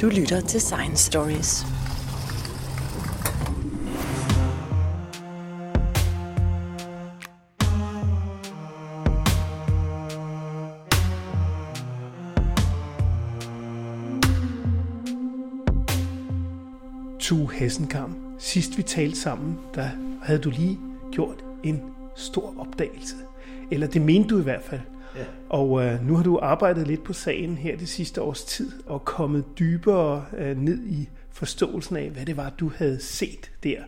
Du lytter til Science Stories. Tue Hessenkamp, Sidst vi talte sammen, der havde du lige gjort en stor opdagelse. Eller det mente du i hvert fald. Ja. Og øh, nu har du arbejdet lidt på sagen her det sidste års tid, og kommet dybere øh, ned i forståelsen af, hvad det var, du havde set der.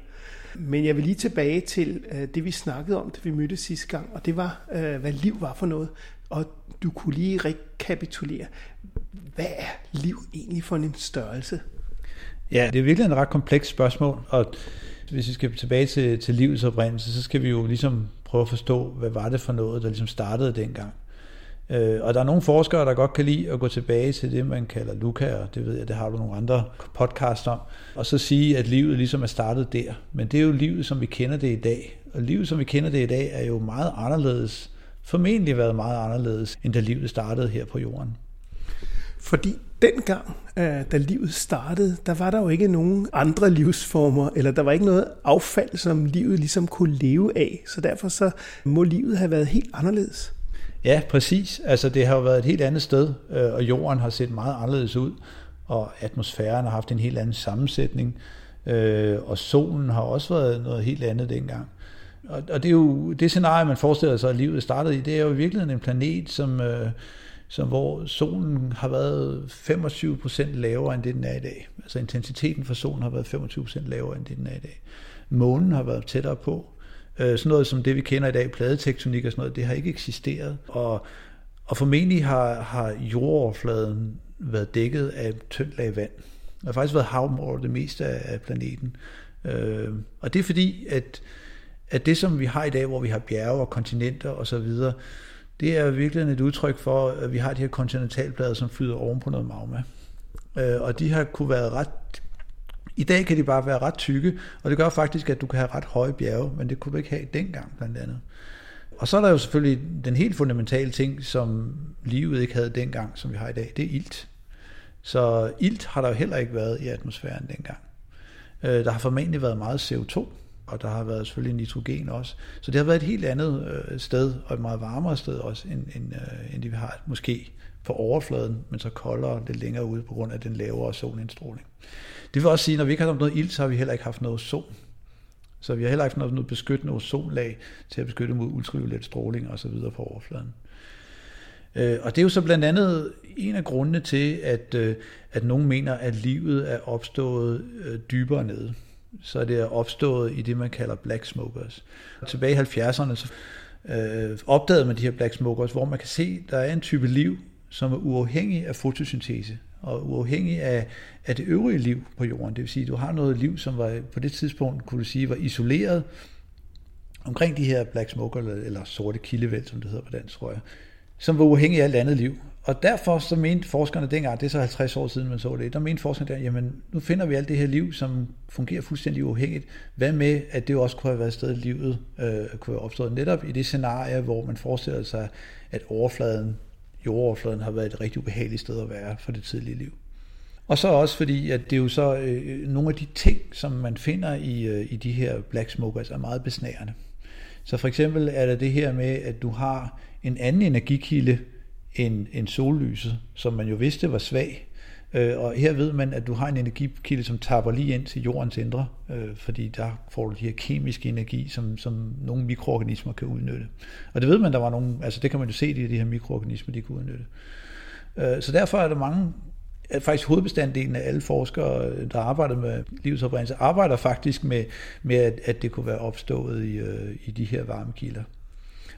Men jeg vil lige tilbage til øh, det, vi snakkede om, da vi mødtes sidste gang, og det var, øh, hvad liv var for noget. Og du kunne lige rekapitulere, hvad er liv egentlig for en størrelse? Ja, det er virkelig en ret kompleks spørgsmål, og hvis vi skal tilbage til, til livets oprindelse, så skal vi jo ligesom prøve at forstå, hvad var det for noget, der ligesom startede dengang. Øh, og der er nogle forskere, der godt kan lide at gå tilbage til det, man kalder Luca, og det ved jeg, det har du nogle andre podcasts om, og så sige, at livet ligesom er startet der. Men det er jo livet, som vi kender det i dag. Og livet, som vi kender det i dag, er jo meget anderledes, formentlig været meget anderledes, end da livet startede her på jorden. Fordi dengang, øh, da livet startede, der var der jo ikke nogen andre livsformer, eller der var ikke noget affald, som livet ligesom kunne leve af. Så derfor så må livet have været helt anderledes. Ja, præcis. Altså det har jo været et helt andet sted, øh, og jorden har set meget anderledes ud, og atmosfæren har haft en helt anden sammensætning, øh, og solen har også været noget helt andet dengang. Og, og det er jo det scenarie, man forestiller sig, at livet startede i, det er jo i virkeligheden en planet, som, øh, som hvor solen har været 25% lavere end det, den er i dag. Altså intensiteten for solen har været 25% lavere end det, den er i dag. Månen har været tættere på. Øh, sådan noget som det, vi kender i dag, pladetektonik og sådan noget, det har ikke eksisteret. Og, og formentlig har, har jordoverfladen været dækket af tyndt lag vand. Der har faktisk været hav over det meste af planeten. Øh, og det er fordi, at, at det som vi har i dag, hvor vi har bjerge og kontinenter osv., det er virkelig et udtryk for, at vi har de her kontinentalplader, som flyder oven på noget magma. Øh, og de har kunne være ret i dag kan de bare være ret tykke, og det gør faktisk, at du kan have ret høje bjerge, men det kunne du ikke have dengang blandt andet. Og så er der jo selvfølgelig den helt fundamentale ting, som livet ikke havde dengang, som vi har i dag, det er ilt. Så ilt har der jo heller ikke været i atmosfæren dengang. Øh, der har formentlig været meget CO2, og der har været selvfølgelig nitrogen også. Så det har været et helt andet øh, sted, og et meget varmere sted også, end, end, øh, end det vi har måske på overfladen, men så koldere lidt længere ude på grund af den lavere solindstråling. Det vil også sige, at når vi ikke har haft noget ild, så har vi heller ikke haft noget sol. Så vi har heller ikke haft noget beskyttende ozonlag til at beskytte mod ultraviolet stråling og så videre på overfladen. Øh, og det er jo så blandt andet en af grundene til, at, øh, at nogen mener, at livet er opstået øh, dybere nede. Så det er opstået i det, man kalder black smokers. Tilbage i 70'erne så opdagede man de her black smokers, hvor man kan se, at der er en type liv, som er uafhængig af fotosyntese og uafhængig af, af det øvrige liv på jorden. Det vil sige, at du har noget liv, som var på det tidspunkt, kunne du sige, var isoleret omkring de her black smoker, eller, eller sorte kildevæld, som det hedder på dansk, tror jeg, som var uafhængig af alt andet liv. Og derfor så mente forskerne dengang, det er så 50 år siden, man så det, der mente forskerne der, jamen nu finder vi alt det her liv, som fungerer fuldstændig uafhængigt. Hvad med, at det også kunne have været sted, livet øh, kunne have opstået netop i det scenarie, hvor man forestiller sig, at overfladen jordoverfladen har været et rigtig ubehageligt sted at være for det tidlige liv. Og så også fordi, at det er jo så øh, nogle af de ting, som man finder i, øh, i de her black smokers, er meget besnærende. Så for eksempel er der det her med, at du har en anden energikilde end, end sollyset, som man jo vidste var svag, Øh, og her ved man, at du har en energikilde, som tapper lige ind til jordens indre, øh, fordi der får du de her kemiske energi, som, som nogle mikroorganismer kan udnytte. Og det ved man, der var nogle, altså det kan man jo se, de, de her mikroorganismer, de kan udnytte. Øh, så derfor er der mange, faktisk hovedbestanddelen af alle forskere, øh, der arbejder med livets oprindelse, arbejder faktisk med, med at, at det kunne være opstået i, øh, i de her varmekilder.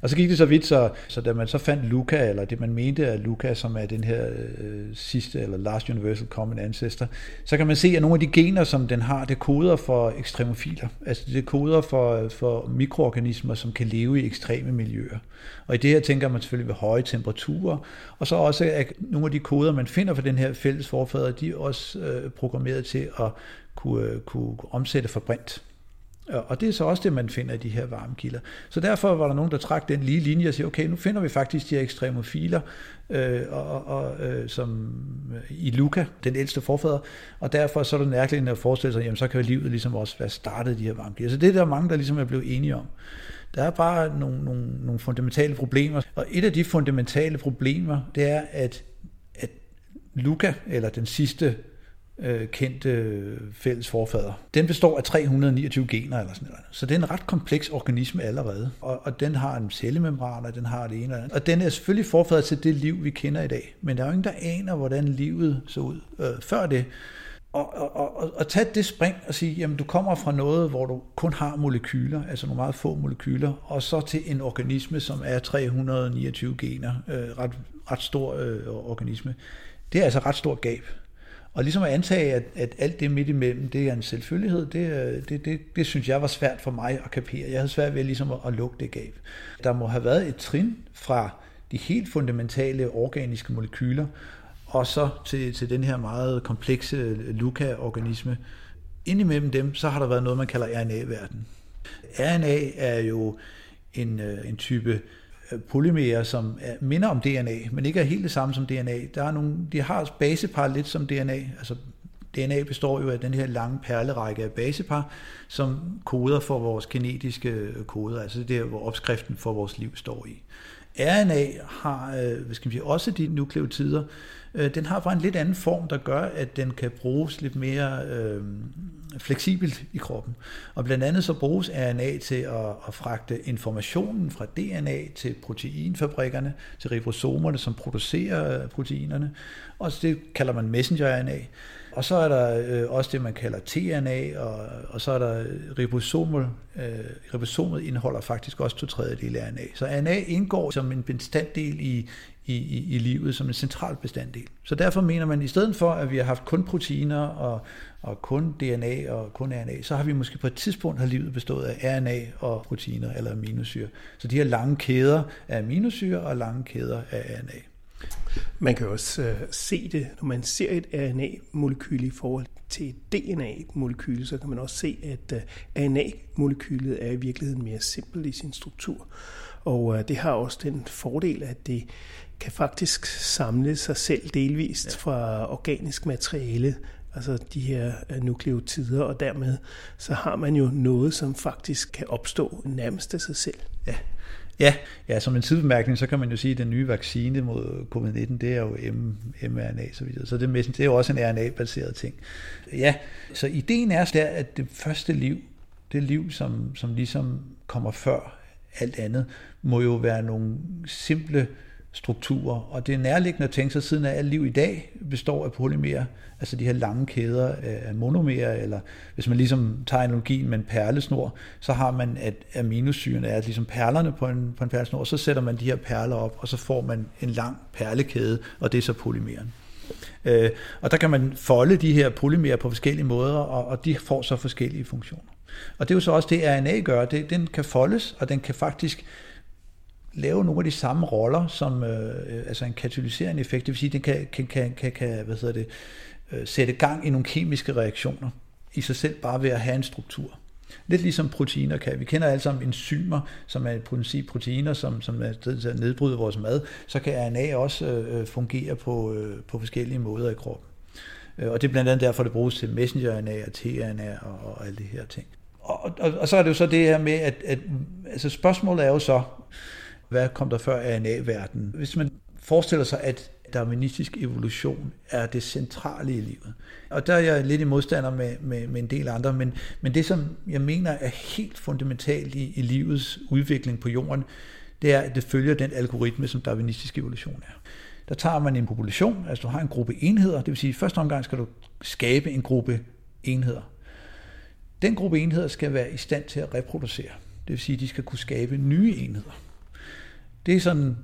Og så gik det så vidt, så, så da man så fandt Luca, eller det man mente af Luca, som er den her øh, sidste, eller Last Universal Common Ancestor, så kan man se, at nogle af de gener, som den har, det koder for ekstremofiler. Altså det koder for, for mikroorganismer, som kan leve i ekstreme miljøer. Og i det her tænker man selvfølgelig ved høje temperaturer, og så også, at nogle af de koder, man finder for den her fælles forfader, de er også øh, programmeret til at kunne, øh, kunne omsætte for brint. Og det er så også det, man finder i de her varmekilder. Så derfor var der nogen, der trak den lige linje og siger, okay, nu finder vi faktisk de her ekstremofiler, øh, og, og, øh, som øh, i Luca, den ældste forfader, og derfor så er det nærkeligt at forestille sig, jamen så kan livet ligesom også være startet de her varmekilder. Så det er der mange, der ligesom er blevet enige om. Der er bare nogle, nogle, nogle fundamentale problemer, og et af de fundamentale problemer, det er, at, at Luca, eller den sidste øh, kendte fælles forfader. Den består af 329 gener eller sådan noget. Så det er en ret kompleks organisme allerede. Og, og den har en cellemembran, og den har det ene eller andet. Og den er selvfølgelig forfader til det liv, vi kender i dag. Men der er jo ingen, der aner, hvordan livet så ud øh, før det. Og, og, og, og tage det spring og sige, jamen du kommer fra noget, hvor du kun har molekyler, altså nogle meget få molekyler, og så til en organisme, som er 329 gener, øh, ret, ret stor øh, organisme. Det er altså ret stort gab. Og ligesom at antage, at, at alt det midt imellem, det er en selvfølgelighed, det, øh, det, det, det synes jeg var svært for mig at kapere. Jeg havde svært ved ligesom at, at lukke det gab. Der må have været et trin fra de helt fundamentale organiske molekyler, og så til, til den her meget komplekse LUCA-organisme. Indimellem dem, så har der været noget, man kalder RNA-verden. RNA er jo en, øh, en type Øh, polymerer, som er, minder om DNA, men ikke er helt det samme som DNA. Der er nogle, de har basepar lidt som DNA. Altså, DNA består jo af den her lange perlerække af basepar, som koder for vores genetiske øh, koder, altså det er, hvor opskriften for vores liv står i. RNA har øh, hvad skal man sige, også de nukleotider, øh, den har bare en lidt anden form, der gør, at den kan bruges lidt mere øh, fleksibelt i kroppen. Og blandt andet så bruges RNA til at, at fragte informationen fra DNA til proteinfabrikkerne, til ribosomerne, som producerer proteinerne. Og det kalder man messenger-RNA. Og så er der øh, også det, man kalder tRNA, og, og så er der øh, ribosomet. Øh, ribosomet indeholder faktisk også to tredjedele af RNA. Så RNA indgår som en bestanddel i, i, i, i livet, som en central bestanddel. Så derfor mener man, at i stedet for, at vi har haft kun proteiner og, og kun DNA og kun RNA, så har vi måske på et tidspunkt har livet bestået af RNA og proteiner eller aminosyre. Så de her lange kæder af aminosyre og lange kæder af RNA. Man kan også uh, se det, når man ser et RNA-molekyl i forhold til et DNA-molekyl, så kan man også se, at uh, RNA-molekylet er i virkeligheden mere simpelt i sin struktur. Og uh, det har også den fordel, at det kan faktisk samle sig selv delvist ja. fra organisk materiale, altså de her nukleotider, og dermed så har man jo noget, som faktisk kan opstå nærmest af sig selv. Ja, Ja, ja, som en sidebemærkning, så kan man jo sige, at den nye vaccine mod covid-19, det er jo mRNA så videre. Så det, det er jo også en RNA-baseret ting. Ja, så ideen er der, at det første liv, det liv, som, som ligesom kommer før alt andet, må jo være nogle simple strukturer. Og det er nærliggende at tænke sig, siden at alt liv i dag består af polymerer, altså de her lange kæder af monomerer, eller hvis man ligesom tager analogien med en perlesnor, så har man, at aminosyren er ligesom perlerne på en, på en perlesnor, og så sætter man de her perler op, og så får man en lang perlekæde, og det er så polymeren. Øh, og der kan man folde de her polymerer på forskellige måder, og, og de får så forskellige funktioner. Og det er jo så også det, RNA gør. Det, den kan foldes, og den kan faktisk lave nogle af de samme roller som øh, øh, altså en katalyserende effekt. Det vil sige, den kan, kan, kan, kan, kan hvad hedder det, øh, sætte gang i nogle kemiske reaktioner i sig selv bare ved at have en struktur. Lidt ligesom proteiner kan. Vi kender alle sammen enzymer, som er proteiner, som, som er til at nedbryde vores mad. Så kan RNA også øh, øh, fungere på, øh, på forskellige måder i kroppen. Øh, og det er blandt andet derfor, det bruges til messenger-RNA og tRNA og, og alle de her ting. Og, og, og så er det jo så det her med, at, at altså spørgsmålet er jo så, hvad kom der før RNA-verdenen? Hvis man forestiller sig, at darwinistisk evolution er det centrale i livet. Og der er jeg lidt i modstander med, med, med en del andre, men, men det, som jeg mener er helt fundamentalt i, i livets udvikling på jorden, det er, at det følger den algoritme, som darwinistisk evolution er. Der tager man en population, altså du har en gruppe enheder, det vil sige, at i første omgang skal du skabe en gruppe enheder. Den gruppe enheder skal være i stand til at reproducere. Det vil sige, at de skal kunne skabe nye enheder. Det er sådan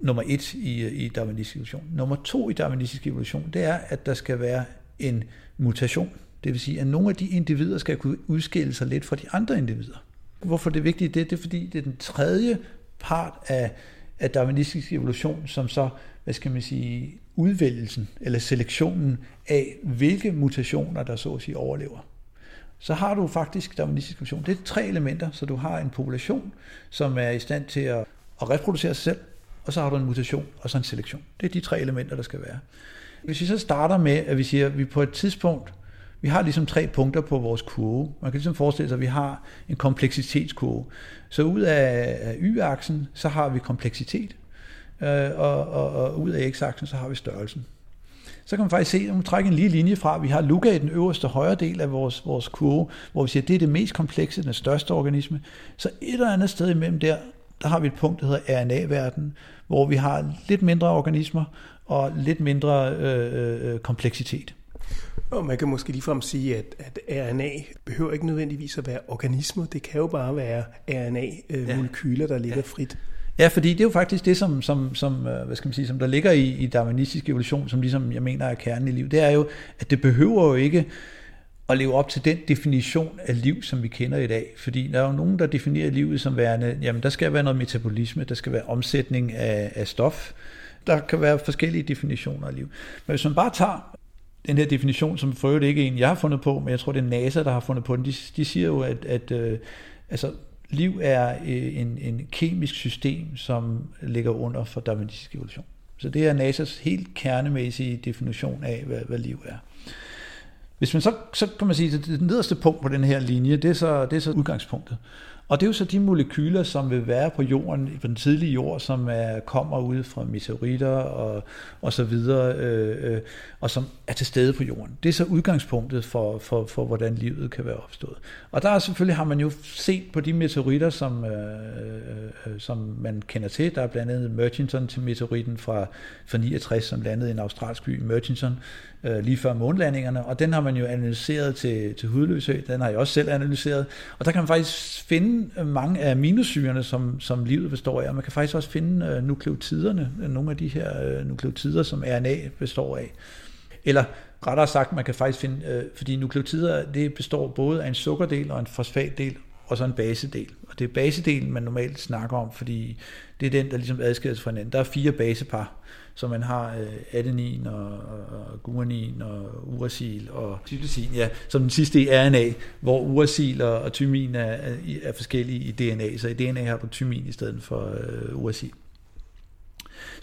nummer et i, i darwinistisk evolution. Nummer to i darwinistisk evolution, det er, at der skal være en mutation. Det vil sige, at nogle af de individer skal kunne udskille sig lidt fra de andre individer. Hvorfor det er vigtigt? Det, det er fordi, det er den tredje part af, af darwinistisk evolution, som så, hvad skal man sige, udvælgelsen eller selektionen af, hvilke mutationer, der så at sige overlever. så har du faktisk darwinistisk evolution. Det er tre elementer, så du har en population, som er i stand til at, at reproducere sig selv, og så har du en mutation og så en selektion. Det er de tre elementer, der skal være. Hvis vi så starter med, at vi siger, at vi på et tidspunkt, vi har ligesom tre punkter på vores kurve. Man kan ligesom forestille sig, at vi har en kompleksitetskurve. Så ud af y-aksen, så har vi kompleksitet, øh, og, og, og ud af x-aksen, så har vi størrelsen. Så kan man faktisk se, at man trækker en lige linje fra, vi har Luca i den øverste højre del af vores, vores kurve, hvor vi siger, at det er det mest komplekse, den største organisme. Så et eller andet sted imellem der, der har vi et punkt, der hedder RNA-verden, hvor vi har lidt mindre organismer og lidt mindre øh, øh, kompleksitet. Og man kan måske ligefrem sige, at, at RNA behøver ikke nødvendigvis at være organismer. Det kan jo bare være RNA-molekyler, der ligger ja. frit. Ja, fordi det er jo faktisk det, som, som, som, øh, hvad skal man sige, som der ligger i, i darwinistisk evolution, som ligesom jeg mener er kernen i liv. Det er jo, at det behøver jo ikke at leve op til den definition af liv, som vi kender i dag. Fordi der er jo nogen, der definerer livet som værende, jamen der skal være noget metabolisme, der skal være omsætning af, af stof, der kan være forskellige definitioner af liv. Men hvis man bare tager den her definition, som for øvrigt ikke er en, jeg har fundet på, men jeg tror, det er NASA, der har fundet på den, de, de siger jo, at, at øh, altså, liv er øh, en, en kemisk system, som ligger under for darwinistisk evolution. Så det er NASA's helt kernemæssige definition af, hvad, hvad liv er. Hvis man så, så kan man sige, at det nederste punkt på den her linje, det er så, det er så udgangspunktet. Og det er jo så de molekyler, som vil være på jorden, på den tidlige jord, som er, kommer ud fra meteoritter og, og så videre, øh, øh, og som er til stede på jorden. Det er så udgangspunktet for, for, for, hvordan livet kan være opstået. Og der er selvfølgelig, har man jo set på de meteoritter, som, øh, øh, øh som man kender til. Der er blandt andet Murchison til meteoritten fra, fra 69, som landede i en australsk by, Murchison, øh, lige før månlandingerne, og den har man jo analyseret til, til hudløshed, den har jeg også selv analyseret, og der kan man faktisk finde øh, mange af aminosyrene, som, som livet består af, og man kan faktisk også finde øh, nukleotiderne, øh, nogle af de her øh, nukleotider, som RNA består af. Eller rettere sagt, man kan faktisk finde, øh, fordi nukleotider, det består både af en sukkerdel og en fosfatdel, og så en basedel. Og det er basedelen, man normalt snakker om, fordi det er den, der ligesom adskilles fra hinanden. Der er fire basepar, så man har øh, adenin og, og guanin og uracil og cytosin, ja, som den sidste i RNA, hvor uracil og, og tymin er, er, er forskellige i DNA, så i DNA har du tymin i stedet for øh, uracil.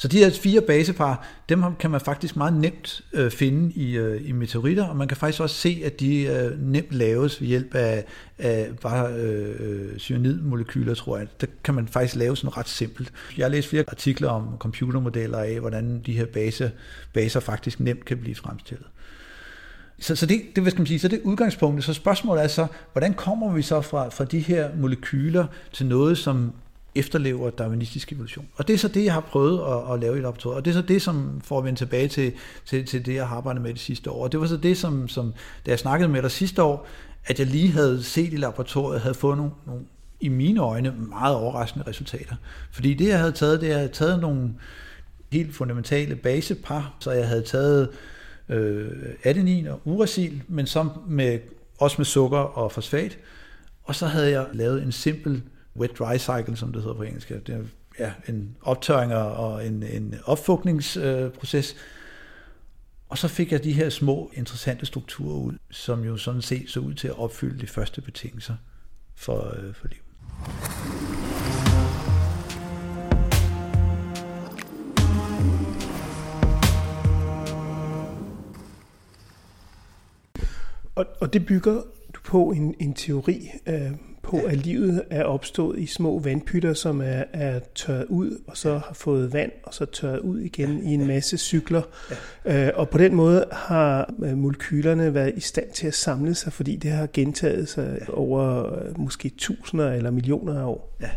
Så de her fire basepar, dem kan man faktisk meget nemt øh, finde i, øh, i meteoritter, og man kan faktisk også se, at de øh, nemt laves ved hjælp af, af bare øh, cyanidmolekyler, tror jeg. Der kan man faktisk lave sådan ret simpelt. Jeg har læst flere artikler om computermodeller af, hvordan de her base, baser faktisk nemt kan blive fremstillet. Så, så det, det, hvad skal man sige, så det er udgangspunktet. Så spørgsmålet er så, hvordan kommer vi så fra, fra de her molekyler til noget, som efterlever darwinistisk evolution. Og det er så det, jeg har prøvet at, at lave i laboratoriet. Og det er så det, som får vendt tilbage til, til, til det, jeg har arbejdet med det sidste år. Og det var så det, som, som da jeg snakkede med dig sidste år, at jeg lige havde set i laboratoriet, havde fået nogle, nogle i mine øjne meget overraskende resultater. Fordi det, jeg havde taget, det er, jeg havde taget nogle helt fundamentale basepar, så jeg havde taget øh, adenin og uracil, men som med, også med sukker og fosfat, og så havde jeg lavet en simpel wet-dry cycle, som det hedder på engelsk. Det er ja, en optørring og en, en opfugtningsproces. Og så fik jeg de her små, interessante strukturer ud, som jo sådan set så ud til at opfylde de første betingelser for, øh, for liv. Og, og det bygger du på en, en teori, øh, på, at livet er opstået i små vandpytter, som er, er tørret ud, og så har fået vand, og så tørret ud igen i en masse cykler. Ja. Øh, og på den måde har øh, molekylerne været i stand til at samle sig, fordi det har gentaget sig ja. over øh, måske tusinder eller millioner af år. Ja.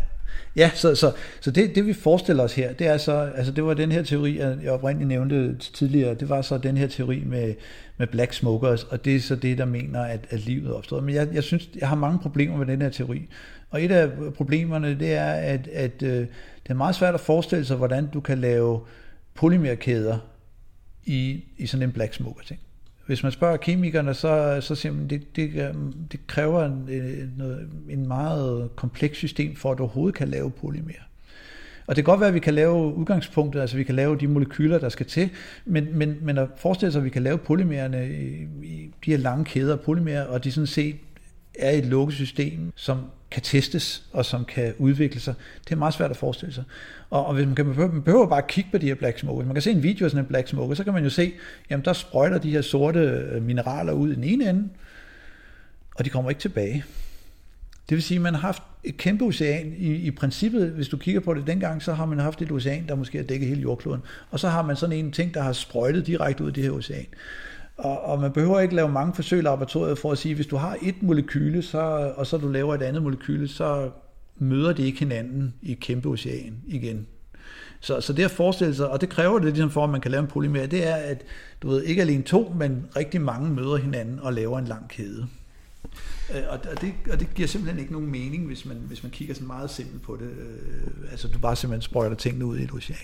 Ja, så, så, så det, det vi forestiller os her, det er så, altså det var den her teori, jeg oprindeligt nævnte tidligere, det var så den her teori med, med black smokers, og det er så det, der mener, at, at livet opstod. Men jeg, jeg synes, jeg har mange problemer med den her teori. Og et af problemerne, det er, at, at øh, det er meget svært at forestille sig, hvordan du kan lave polymerkæder i, i sådan en black smoker ting. Hvis man spørger kemikerne, så, så siger man, det, det, det kræver en, noget, en meget kompleks system for, at du overhovedet kan lave polymer. Og det kan godt være, at vi kan lave udgangspunktet, altså vi kan lave de molekyler, der skal til, men, men, men at forestille sig, at vi kan lave polymererne i, i de her lange kæder af polymerer, og de sådan set er et lukket system, som kan testes og som kan udvikle sig. Det er meget svært at forestille sig. Og, og hvis man, kan, man behøver bare at kigge på de her black smoke. Hvis man kan se en video af sådan en black smoke, så kan man jo se, jamen der sprøjter de her sorte øh, mineraler ud i den ene ende, og de kommer ikke tilbage. Det vil sige, at man har haft et kæmpe ocean. I, I princippet, hvis du kigger på det dengang, så har man haft et ocean, der måske har dækket hele jordkloden. Og så har man sådan en ting, der har sprøjtet direkte ud af det her ocean. Og, og man behøver ikke lave mange forsøg i laboratoriet for at sige, hvis du har et molekyle, så, og så du laver et andet molekyle, så møder det ikke hinanden i et kæmpe ocean igen. Så, så det at forestille sig, og det kræver det ligesom for, at man kan lave en polymer, det er, at du ved, ikke alene to, men rigtig mange møder hinanden og laver en lang kæde. Øh, og det, og det giver simpelthen ikke nogen mening, hvis man, hvis man kigger sådan meget simpelt på det. Øh, altså du bare simpelthen sprøjter tingene ud i et ocean.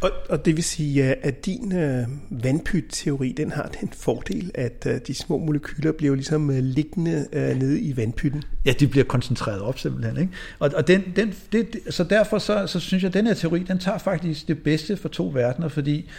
Og, og det vil sige, at din øh, vandpyt-teori, den har den fordel, at øh, de små molekyler bliver ligesom øh, liggende øh, nede i vandpytten. Ja, de bliver koncentreret op simpelthen. Ikke? Og, og den, den, det, så derfor så, så synes jeg, at den her teori, den tager faktisk det bedste for to verdener, fordi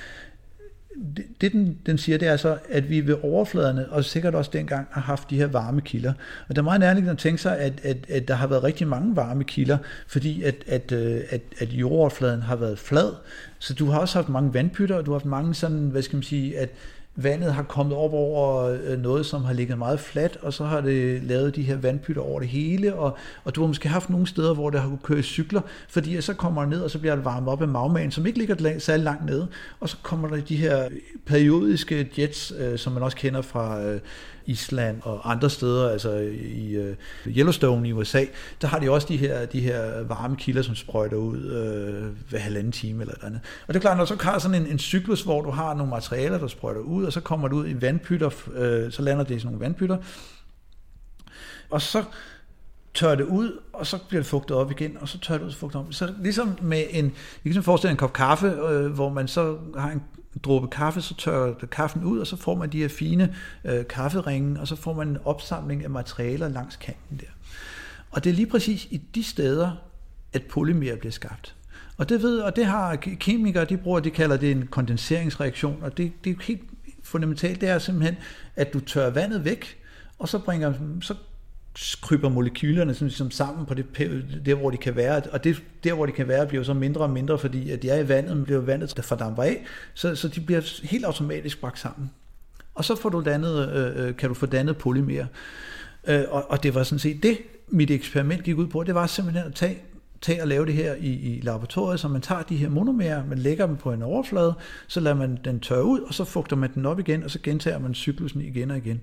det, det den, den siger, det er så, at vi ved overfladerne, og sikkert også dengang, har haft de her varme kilder. Og det er meget nærliggende at tænke sig, at, at, at der har været rigtig mange varme kilder, fordi at, at, øh, at, at jordoverfladen har været flad. Så du har også haft mange vandpytter, og du har haft mange sådan, hvad skal man sige, at vandet har kommet op over øh, noget, som har ligget meget fladt, og så har det lavet de her vandpytter over det hele, og, og du har måske haft nogle steder, hvor det har kunnet køre cykler, fordi så kommer det ned, og så bliver det varmet op af magmaen, som ikke ligger særlig langt nede, og så kommer der de her periodiske jets, øh, som man også kender fra øh, Island og andre steder, altså i øh, Yellowstone i USA, der har de også de her, de her varme kilder, som sprøjter ud øh, hver halvanden time eller andet. Og det er klart, når du så har sådan en, en cyklus, hvor du har nogle materialer, der sprøjter ud, og så kommer det ud i vandpytter, øh, så lander det i sådan nogle vandpytter, og så tør det ud, og så bliver det fugtet op igen, og så tør det ud og fugtet op. Så ligesom med en, vi kan forestille en kop kaffe, øh, hvor man så har en dråbe kaffe, så tørrer kaffen ud, og så får man de her fine øh, kafferinge, og så får man en opsamling af materialer langs kanten der. Og det er lige præcis i de steder, at polymer bliver skabt. Og det ved, og det har kemikere, de bruger, de kalder det en kondenseringsreaktion, og det, det er helt fundamentalt, det er simpelthen, at du tørrer vandet væk, og så bringer, så kryber molekylerne sådan, ligesom sammen på det, der, hvor de kan være. Og det, der, hvor de kan være, bliver så mindre og mindre, fordi at de er i vandet, men bliver vandet, der fordamper af. Så, så de bliver helt automatisk bragt sammen. Og så får du dannet, øh, øh, kan du få dannet polymer. Øh, og, og det var sådan set det, mit eksperiment gik ud på. Det var simpelthen at tage tage og lave det her i, i laboratoriet, så man tager de her monomerer, man lægger dem på en overflade, så lader man den tørre ud, og så fugter man den op igen, og så gentager man cyklusen igen og igen.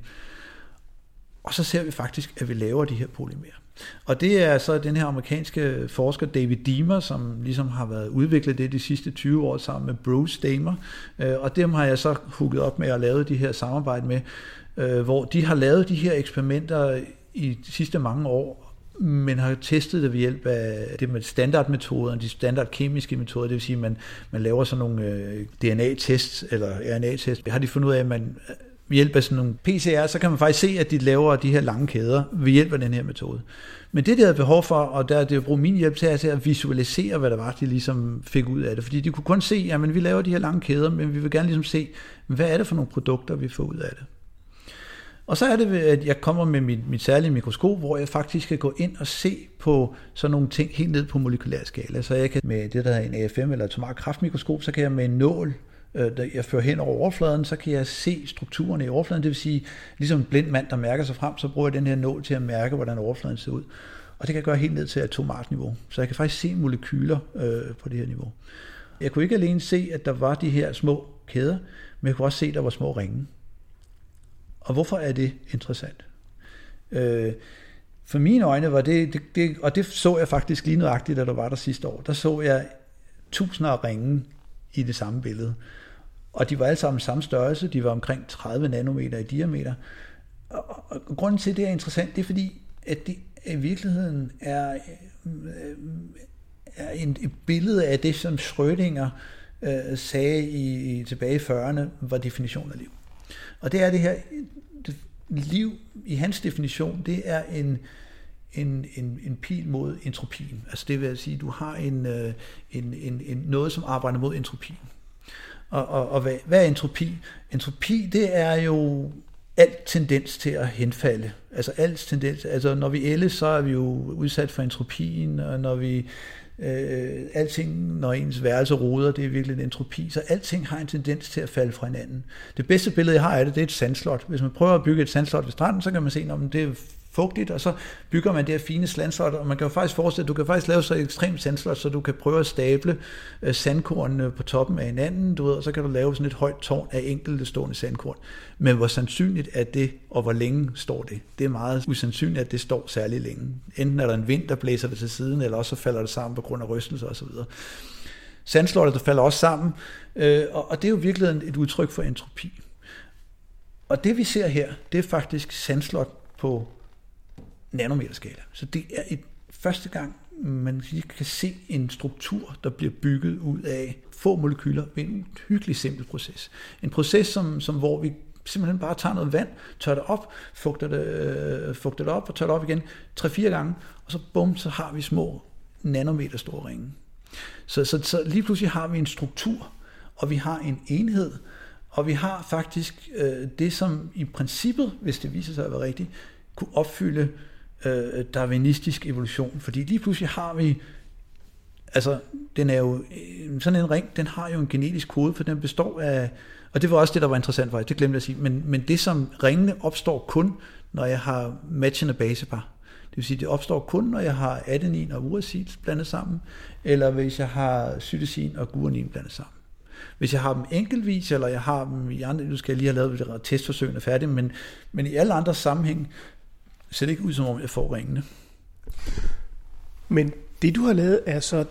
Og så ser vi faktisk, at vi laver de her polymerer. Og det er så den her amerikanske forsker David Deamer, som ligesom har været udviklet det de sidste 20 år sammen med Bruce Damer. Øh, og dem har jeg så hugget op med at lave de her samarbejde med, øh, hvor de har lavet de her eksperimenter i de sidste mange år, men har testet det ved hjælp af det med standardmetoder, de standard kemiske metoder, det vil sige, at man, man laver sådan nogle øh, DNA-tests eller RNA-tests. Har de fundet ud af, at man ved hjælp af sådan nogle PCR, så kan man faktisk se, at de laver de her lange kæder ved hjælp af den her metode. Men det, de havde behov for, og der det at bruge min hjælp til, er til at visualisere, hvad der var, de ligesom fik ud af det. Fordi de kunne kun se, at vi laver de her lange kæder, men vi vil gerne ligesom se, hvad er det for nogle produkter, vi får ud af det. Og så er det, at jeg kommer med mit, mit særlige mikroskop, hvor jeg faktisk kan gå ind og se på sådan nogle ting helt ned på molekylær skala. Så jeg kan med det, der hedder en AFM eller et kraftmikroskop, så kan jeg med en nål Øh, jeg fører hen over overfladen, så kan jeg se strukturerne i overfladen. Det vil sige, ligesom en blind mand, der mærker sig frem, så bruger jeg den her nål til at mærke, hvordan overfladen ser ud. Og det kan jeg gøre helt ned til atomartniveau. Så jeg kan faktisk se molekyler øh, på det her niveau. Jeg kunne ikke alene se, at der var de her små kæder, men jeg kunne også se, at der var små ringe. Og hvorfor er det interessant? Øh, for mine øjne var det, det, det, og det så jeg faktisk lige nøjagtigt, da der var der sidste år, der så jeg tusinder af ringe i det samme billede. Og de var alle sammen samme størrelse, de var omkring 30 nanometer i diameter. Og, og grunden til, at det er interessant, det er fordi, at det i virkeligheden er, øh, er en, et billede af det, som Schrödinger øh, sagde i, i tilbage i 40'erne, var definitionen af liv. Og det er det her, det, liv i hans definition, det er en, en, en, en pil mod entropien. Altså det vil sige, du har en, øh, en, en, en, noget, som arbejder mod entropien. Og, og, og hvad, hvad er entropi? Entropi, det er jo alt tendens til at henfalde. Altså alt tendens, altså når vi ældes, så er vi jo udsat for entropien, og når vi øh, alting, når ens værelse roder, det er virkelig en entropi, så alting har en tendens til at falde fra hinanden. Det bedste billede, jeg har af det, det er et sandslot. Hvis man prøver at bygge et sandslot ved stranden, så kan man se, om det fugtigt, og så bygger man det her fine sandslot, og man kan jo faktisk forestille, at du kan faktisk lave så et ekstremt sandslot, så du kan prøve at stable øh, sandkornene på toppen af hinanden, du ved, og så kan du lave sådan et højt tårn af enkelte stående sandkorn. Men hvor sandsynligt er det, og hvor længe står det? Det er meget usandsynligt, at det står særlig længe. Enten er der en vind, der blæser det til siden, eller også så falder det sammen på grund af rystelse osv. Sandslottet der falder også sammen, øh, og det er jo virkelig et udtryk for entropi. Og det vi ser her, det er faktisk sandslot på nanometerskala. Så det er et første gang, man kan se en struktur, der bliver bygget ud af få molekyler ved en uhyggelig simpel proces. En proces, som, som hvor vi simpelthen bare tager noget vand, tør det op, fugter det, øh, fugter det op og tør det op igen tre-fire gange, og så bum, så har vi små nanometer store ringe. Så, så, så lige pludselig har vi en struktur, og vi har en enhed, og vi har faktisk øh, det, som i princippet, hvis det viser sig at være rigtigt, kunne opfylde øh, darwinistisk evolution, fordi lige pludselig har vi, altså den er jo, øh, sådan en ring, den har jo en genetisk kode, for den består af, og det var også det, der var interessant for det glemte jeg at sige, men, men det som ringene opstår kun, når jeg har matchende basepar. Det vil sige, det opstår kun, når jeg har adenin og uracil blandet sammen, eller hvis jeg har cytosin og guanin blandet sammen. Hvis jeg har dem enkeltvis, eller jeg har dem i andre, nu skal jeg lige have lavet testforsøgene færdigt, men, men i alle andre sammenhæng, ser det ikke ud som om, jeg får ringene. Men det du har lavet er så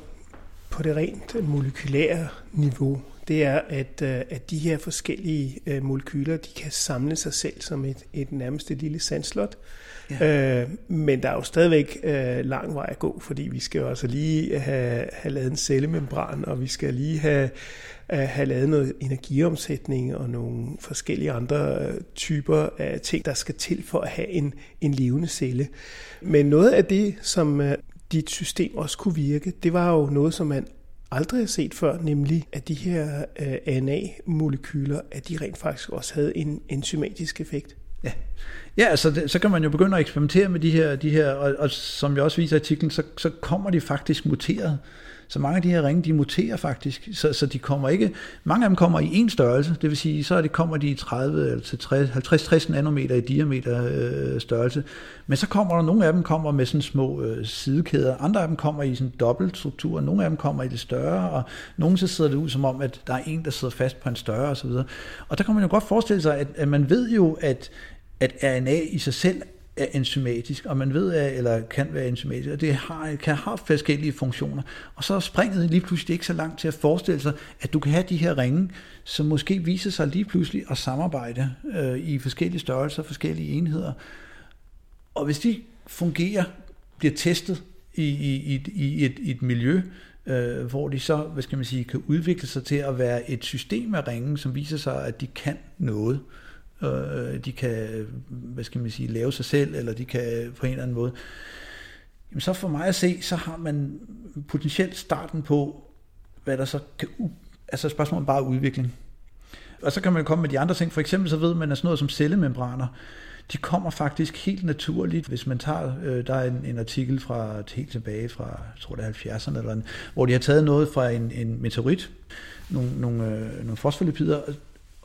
på det rent molekylære niveau. Det er, at, øh, at de her forskellige øh, molekyler, de kan samle sig selv som et, et nærmest et lille sandslot. Ja. Øh, men der er jo stadigvæk øh, lang vej at gå, fordi vi skal jo altså lige have, have lavet en cellemembran, og vi skal lige have, at have lavet noget energiomsætning og nogle forskellige andre øh, typer af ting, der skal til for at have en, en levende celle. Men noget af det, som øh, dit system også kunne virke, det var jo noget, som man aldrig har set før, nemlig at de her øh, RNA-molekyler, at de rent faktisk også havde en enzymatisk effekt. Ja, ja altså det, så kan man jo begynde at eksperimentere med de her, de her og, og som jeg også viser i artiklen, så, så kommer de faktisk muteret. Så mange af de her ringe, de muterer faktisk, så, så de kommer ikke, mange af dem kommer i en størrelse, det vil sige, så er det, kommer de i 30 eller til 50-60 nanometer i diameter øh, størrelse, men så kommer der, nogle af dem kommer med sådan små øh, sidekæder, andre af dem kommer i sådan dobbelt struktur, nogle af dem kommer i det større, og nogle så sidder det ud som om, at der er en, der sidder fast på en større osv. Og der kan man jo godt forestille sig, at, at man ved jo, at, at RNA i sig selv er enzymatisk, og man ved, at, eller kan være enzymatisk, og det har, kan have forskellige funktioner. Og så er springet lige pludselig ikke så langt til at forestille sig, at du kan have de her ringe, som måske viser sig lige pludselig at samarbejde øh, i forskellige størrelser, forskellige enheder. Og hvis de fungerer, bliver testet i, i, i, i, et, i et miljø, øh, hvor de så, hvad skal man sige, kan udvikle sig til at være et system af ringe, som viser sig, at de kan noget. Øh, øh, de kan, hvad skal man sige, lave sig selv, eller de kan på en eller anden måde, jamen så for mig at se, så har man potentielt starten på, hvad der så kan, altså spørgsmålet bare udvikling. Og så kan man komme med de andre ting. For eksempel så ved man, at sådan noget som cellemembraner, de kommer faktisk helt naturligt, hvis man tager, øh, der er en, en artikel fra helt tilbage fra, jeg tror det er 70'erne, eller en, hvor de har taget noget fra en, en meteorit, nogle, nogle, øh, nogle fosfolipider,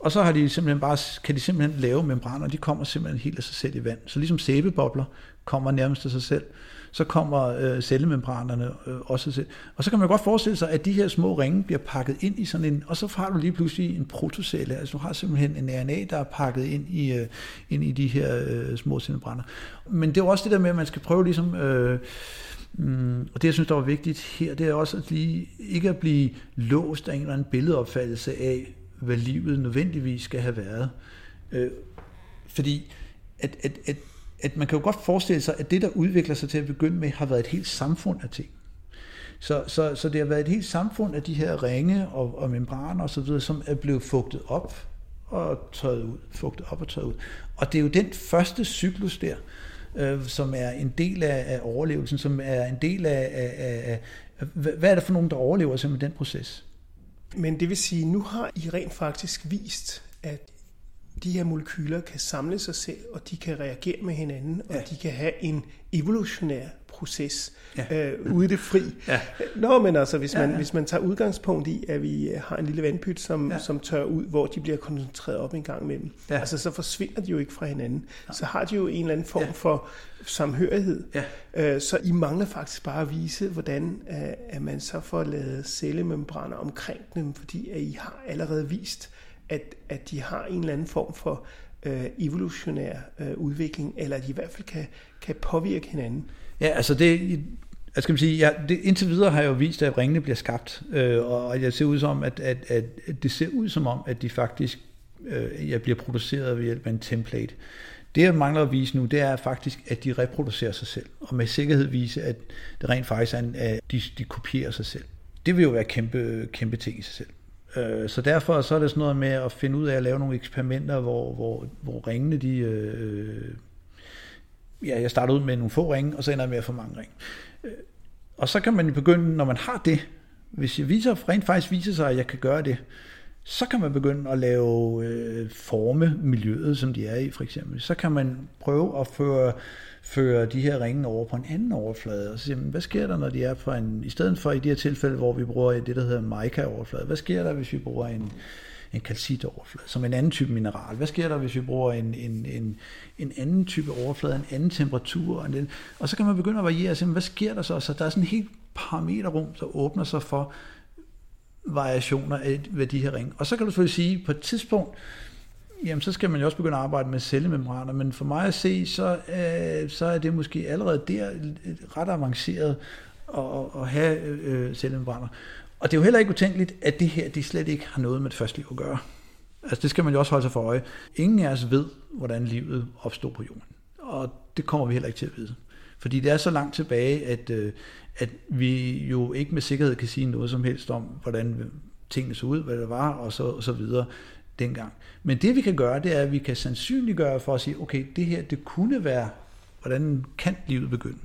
og så har de simpelthen bare, kan de simpelthen lave membraner, de kommer simpelthen helt af sig selv i vand. Så ligesom sæbebobler kommer nærmest af sig selv, så kommer øh, cellemembranerne øh, også selv. Og så kan man godt forestille sig, at de her små ringe bliver pakket ind i sådan en, og så har du lige pludselig en protocelle. Altså du har simpelthen en RNA, der er pakket ind i, øh, ind i de her øh, små cellemembraner. Men det er jo også det der med, at man skal prøve ligesom... Øh, Mm, og det, jeg synes, der var vigtigt her, det er også at lige, ikke at blive låst af en eller anden billedopfattelse af, hvad livet nødvendigvis skal have været. Øh, fordi at, at, at, at man kan jo godt forestille sig, at det, der udvikler sig til at begynde med, har været et helt samfund af ting. Så, så, så det har været et helt samfund af de her ringe og, og membraner osv., som er blevet fugtet op og tørret ud, fugtet op og tørret ud. Og det er jo den første cyklus der, øh, som er en del af, af overlevelsen, som er en del af, af, af, af, hvad er det for nogen, der overlever simpelthen den proces? Men det vil sige, nu har I rent faktisk vist, at de her molekyler kan samle sig selv, og de kan reagere med hinanden, og ja. de kan have en evolutionær proces ja. øh, ude i det fri. Ja. Nå, men altså, hvis man, ja, ja. hvis man tager udgangspunkt i, at vi øh, har en lille vandpyt, som, ja. som tør ud, hvor de bliver koncentreret op en gang imellem, ja. altså så forsvinder de jo ikke fra hinanden. Ja. Så har de jo en eller anden form ja. for samhørighed. Ja. Øh, så I mangler faktisk bare at vise, hvordan øh, at man så får lavet cellemembraner omkring dem, fordi at I har allerede vist, at, at de har en eller anden form for øh, evolutionær øh, udvikling, eller at de i hvert fald kan, kan påvirke hinanden. Ja, altså det, jeg skal sige, ja, det, indtil videre har jeg jo vist, at ringene bliver skabt, øh, og jeg ser ud som, at, at, at, det ser ud som om, at de faktisk øh, jeg bliver produceret ved hjælp af en template. Det, jeg mangler at vise nu, det er faktisk, at de reproducerer sig selv, og med sikkerhed vise, at det rent faktisk er, at de, de kopierer sig selv. Det vil jo være kæmpe, kæmpe ting i sig selv. Øh, så derfor så er det sådan noget med at finde ud af at lave nogle eksperimenter, hvor, hvor, hvor ringene de... Øh, øh ja, jeg starter ud med nogle få ringe, og så ender jeg med at få mange ringe. Øh, og så kan man begynde, når man har det, hvis jeg viser, rent faktisk viser sig, at jeg kan gøre det, så kan man begynde at lave øh, forme miljøet, som de er i for eksempel. Så kan man prøve at føre, føre de her ringe over på en anden overflade, og så siger man, hvad sker der, når de er på en, i stedet for i de her tilfælde, hvor vi bruger det, der hedder mica-overflade, hvad sker der, hvis vi bruger en, en kalcitoverflade, som en anden type mineral. Hvad sker der, hvis vi bruger en, en, en, en anden type overflade, en anden temperatur? Og, en, og så kan man begynde at variere og sige, hvad sker der så? Så der er sådan en helt parameterrum, der åbner sig for variationer af ved de her ringe. Og så kan du selvfølgelig sige, på et tidspunkt, jamen så skal man jo også begynde at arbejde med cellemembraner, men for mig at se, så, øh, så er det måske allerede der ret avanceret at, at have øh, cellemembraner. Og det er jo heller ikke utænkeligt, at det her det slet ikke har noget med det første liv at gøre. Altså det skal man jo også holde sig for øje. Ingen af os ved, hvordan livet opstod på jorden. Og det kommer vi heller ikke til at vide. Fordi det er så langt tilbage, at, øh, at vi jo ikke med sikkerhed kan sige noget som helst om, hvordan tingene så ud, hvad det var, og så, og så videre dengang. Men det vi kan gøre, det er, at vi kan sandsynliggøre for at sige, okay, det her, det kunne være, hvordan kan livet begynde?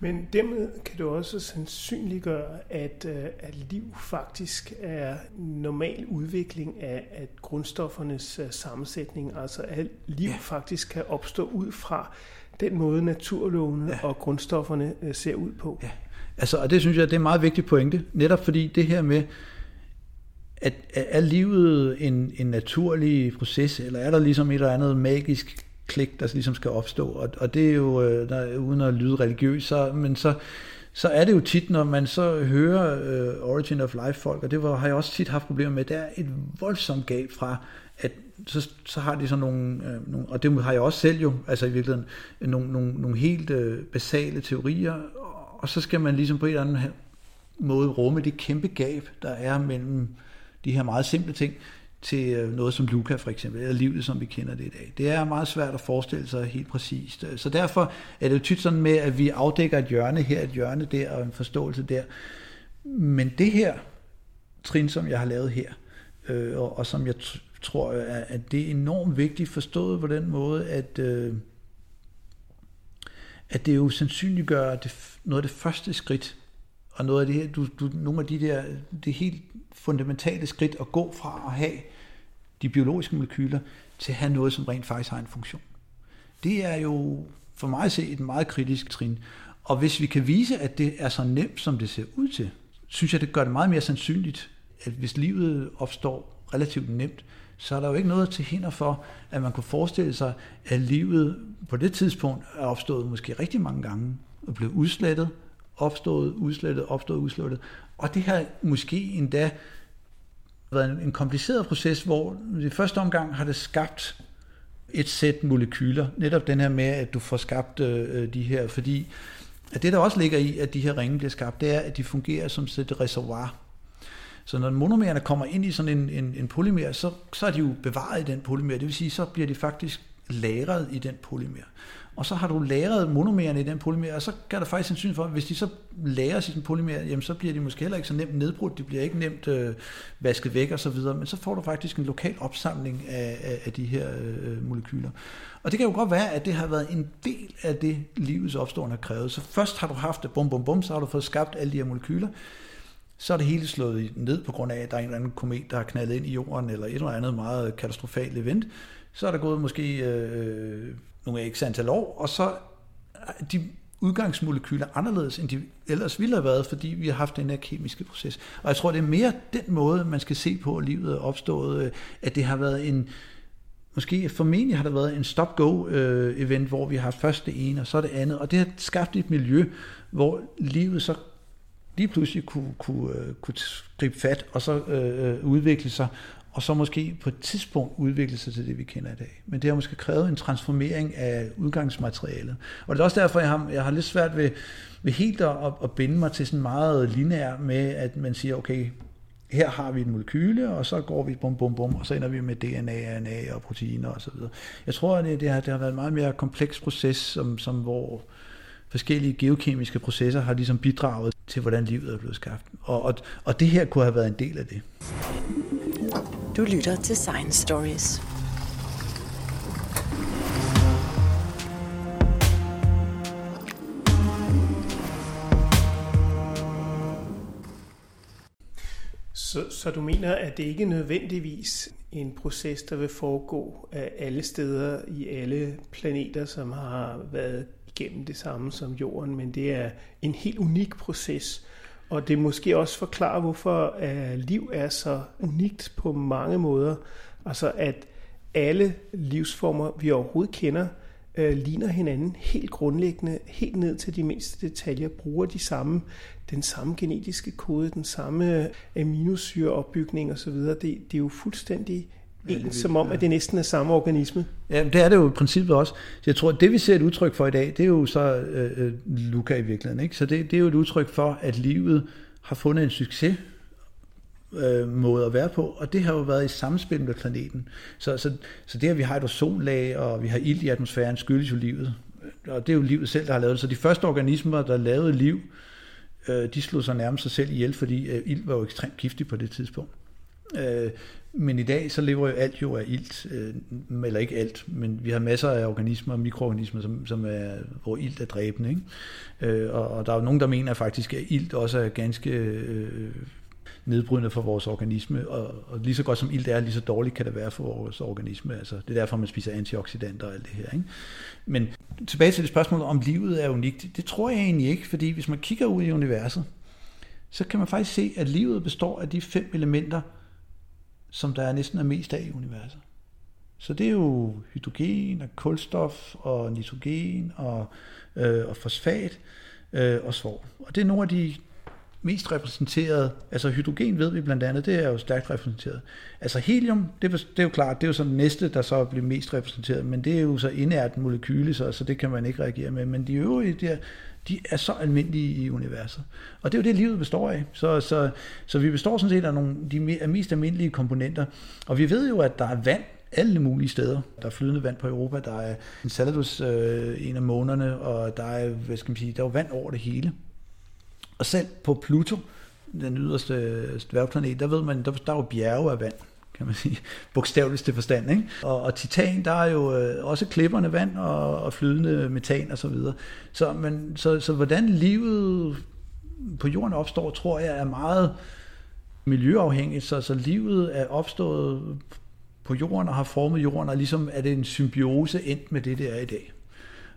Men dermed kan du også sandsynliggøre, at, øh, at liv faktisk er normal udvikling af, af grundstoffernes øh, sammensætning. Altså at liv ja. faktisk kan opstå ud fra den måde naturlovene ja. og grundstofferne øh, ser ud på. Ja. Altså, og det synes jeg, det er en meget vigtig pointe. Netop fordi det her med, at er livet en, en naturlig proces, eller er der ligesom et eller andet magisk klik, der ligesom skal opstå. Og, og det er jo, øh, der, uden at lyde religiøs, så, men så, så er det jo tit, når man så hører uh, Origin of Life folk, og det var, har jeg også tit haft problemer med, der er et voldsomt gab fra, at så, så har de sådan nogle, øh, nogle, og det har jeg også selv jo, altså i virkeligheden, nogle, nogle, nogle helt øh, basale teorier, og så skal man ligesom på en eller anden måde rumme det kæmpe gab, der er mellem de her meget simple ting, til øh, noget som Luca for eksempel, eller livet, som vi kender det i dag. Det er meget svært at forestille sig helt præcist. Øh, så derfor er det jo tit sådan med, at vi afdækker et hjørne her, et hjørne der, og en forståelse der. Men det her trin, som jeg har lavet her, øh, og, og som jeg tror, øh, er, at det er enormt vigtigt forstået på den måde, at, øh, at det jo sandsynliggør det, noget af det første skridt, og noget af det her, du, du, nogle af de der, det helt fundamentale skridt at gå fra at have de biologiske molekyler til at have noget, som rent faktisk har en funktion. Det er jo for mig at se et meget kritisk trin. Og hvis vi kan vise, at det er så nemt, som det ser ud til, synes jeg, det gør det meget mere sandsynligt, at hvis livet opstår relativt nemt, så er der jo ikke noget til hinder for, at man kunne forestille sig, at livet på det tidspunkt er opstået måske rigtig mange gange og blevet udslettet, opstået, udslettet, opstået, udslettet. Og det har måske endda været en kompliceret proces, hvor i første omgang har det skabt et sæt molekyler. Netop den her med, at du får skabt øh, øh, de her, fordi at det, der også ligger i, at de her ringe bliver skabt, det er, at de fungerer som et reservoir. Så når monomererne kommer ind i sådan en, en, en polymer, så, så er de jo bevaret i den polymer. Det vil sige, så bliver de faktisk lagret i den polymer og så har du lagret monomererne i den polymer, og så kan der faktisk sandsynlighed for, at hvis de så lagres i den polymer, jamen så bliver de måske heller ikke så nemt nedbrudt, de bliver ikke nemt øh, vasket væk og så videre, men så får du faktisk en lokal opsamling af, af, af de her øh, molekyler. Og det kan jo godt være, at det har været en del af det, livets opstående har krævet. Så først har du haft det, bum bum bum, så har du fået skabt alle de her molekyler, så er det hele slået ned på grund af, at der er en eller anden komet, der har knaldet ind i jorden, eller et eller andet meget katastrofalt event så er der gået måske øh, øh, nogle x antal år, og så er de udgangsmolekyler anderledes, end de ellers ville have været, fordi vi har haft den her kemiske proces. Og jeg tror, det er mere den måde, man skal se på, at livet er opstået, øh, at det har været en, måske formentlig har der været en stop-go-event, øh, hvor vi har først det ene, og så det andet, og det har skabt et miljø, hvor livet så lige pludselig kunne, kunne, øh, kunne gribe fat, og så øh, udvikle sig, og så måske på et tidspunkt udvikle sig til det, vi kender i dag. Men det har måske krævet en transformering af udgangsmaterialet. Og det er også derfor, jeg har, jeg har lidt svært ved, ved helt at, at binde mig til sådan meget lineær med, at man siger, okay, her har vi et molekyle, og så går vi bum, bum, bum, og så ender vi med DNA, RNA og proteiner osv. Jeg tror, at det, det, har, det har været en meget mere kompleks proces, som, som hvor forskellige geokemiske processer har ligesom bidraget til, hvordan livet er blevet skabt. Og, og, og det her kunne have været en del af det. Du lytter til Science Stories. Så, så du mener, at det ikke nødvendigvis en proces, der vil foregå af alle steder i alle planeter, som har været igennem det samme som jorden, men det er en helt unik proces, og det måske også forklarer, hvorfor uh, liv er så unikt på mange måder. Altså at alle livsformer, vi overhovedet kender, uh, ligner hinanden helt grundlæggende, helt ned til de mindste detaljer, bruger de samme, den samme genetiske kode, den samme øh, aminosyreopbygning osv. Det, det er jo fuldstændig ja, ens, som om, at det næsten er samme organisme. Ja, det er det jo i princippet også. Så jeg tror, at det vi ser et udtryk for i dag, det er jo så øh, øh, Luca i virkeligheden. Ikke? Så det, det er jo et udtryk for, at livet har fundet en succes øh, måde at være på, og det har jo været i samspil med planeten. Så, så, så det, at vi har et ozonlag, og vi har ild i atmosfæren, skyldes jo livet. Og det er jo livet selv, der har lavet det. Så de første organismer, der lavede liv, øh, de slog sig nærmest sig selv ihjel, fordi øh, ild var jo ekstremt giftig på det tidspunkt. Øh, men i dag, så lever jo alt jo af ilt, øh, eller ikke alt, men vi har masser af organismer, mikroorganismer, som, som er, hvor ilt er dræbende. Ikke? Øh, og, og der er jo nogen, der mener faktisk, at ilt også er ganske øh, nedbrydende for vores organisme, og, og lige så godt som ilt er, lige så dårligt kan det være for vores organisme. Altså, det er derfor, man spiser antioxidanter og alt det her. Ikke? Men tilbage til det spørgsmål, om livet er unikt, det tror jeg egentlig ikke, fordi hvis man kigger ud i universet, så kan man faktisk se, at livet består af de fem elementer, som der er næsten er mest af i universet. Så det er jo hydrogen og kulstof og nitrogen og, øh, og fosfat øh, og svovl. Og det er nogle af de mest repræsenteret, altså hydrogen ved vi blandt andet, det er jo stærkt repræsenteret. Altså helium, det er, det er jo klart, det er jo så den næste, der så bliver mest repræsenteret, men det er jo så inert molekyle, så, så det kan man ikke reagere med. Men de øvrige der, de er så almindelige i universet. Og det er jo det, livet består af. Så, så, så vi består sådan set af nogle, de mest almindelige komponenter. Og vi ved jo, at der er vand alle mulige steder. Der er flydende vand på Europa, der er en Saladus øh, en af månederne, og der er, hvad skal man sige, der er vand over det hele. Og selv på Pluto, den yderste dværgplanet, der ved man, der, der er jo bjerge af vand kan man sige, bogstaveligste forstand. Ikke? Og, og titan, der er jo øh, også klipperne vand og, og flydende metan og så videre. Så, men, så, så hvordan livet på jorden opstår, tror jeg er meget miljøafhængigt. Så, så livet er opstået på jorden og har formet jorden, og ligesom er det en symbiose endt med det, det er i dag.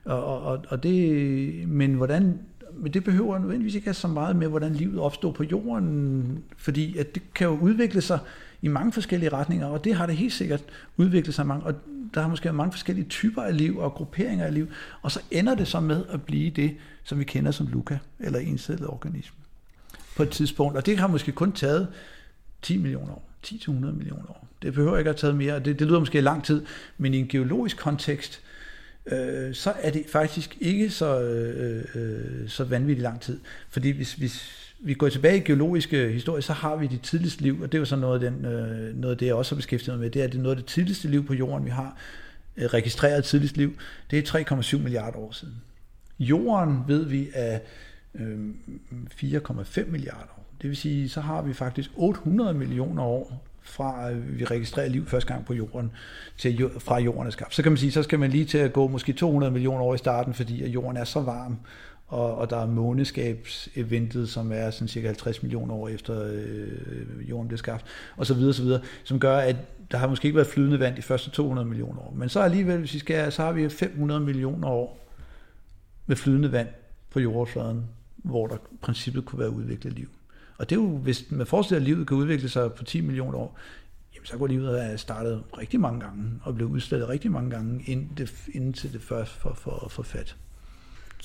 Og, og, og det, men hvordan men det behøver nødvendigvis ikke have så meget med, hvordan livet opstår på jorden, fordi at det kan jo udvikle sig i mange forskellige retninger, og det har det helt sikkert udviklet sig mange, og der har måske mange forskellige typer af liv og grupperinger af liv, og så ender det så med at blive det, som vi kender som Luca, eller encellet organisme, på et tidspunkt. Og det har måske kun taget 10 millioner år, 10-100 millioner år. Det behøver ikke at have taget mere, det, det lyder måske lang tid, men i en geologisk kontekst, øh, så er det faktisk ikke så, øh, øh, så vanvittigt lang tid. Fordi hvis, hvis vi går tilbage i geologiske historie, så har vi det tidligste liv, og det er jo så noget af, den, øh, noget af det, jeg også har beskæftiget mig med, det er, at det er noget af det tidligste liv på jorden, vi har øh, registreret tidligst liv, det er 3,7 milliarder år siden. Jorden ved vi er øh, 4,5 milliarder år. Det vil sige, så har vi faktisk 800 millioner år fra vi registrerer liv første gang på jorden, til fra jorden er skabt. Så kan man sige, så skal man lige til at gå måske 200 millioner år i starten, fordi at jorden er så varm, og, og der er måneskabseventet, som er sådan cirka 50 millioner år efter øh, jorden blev skabt, og så videre, så videre, som gør, at der har måske ikke været flydende vand de første 200 millioner år. Men så alligevel, hvis vi skal, så har vi 500 millioner år med flydende vand på jordfladen, hvor der princippet kunne være udviklet liv. Og det er jo, hvis man forestiller, at livet kan udvikle sig på 10 millioner år, jamen så går livet af startet rigtig mange gange, og blev udstillet rigtig mange gange, inden, det, inden til det først for, for, for fat.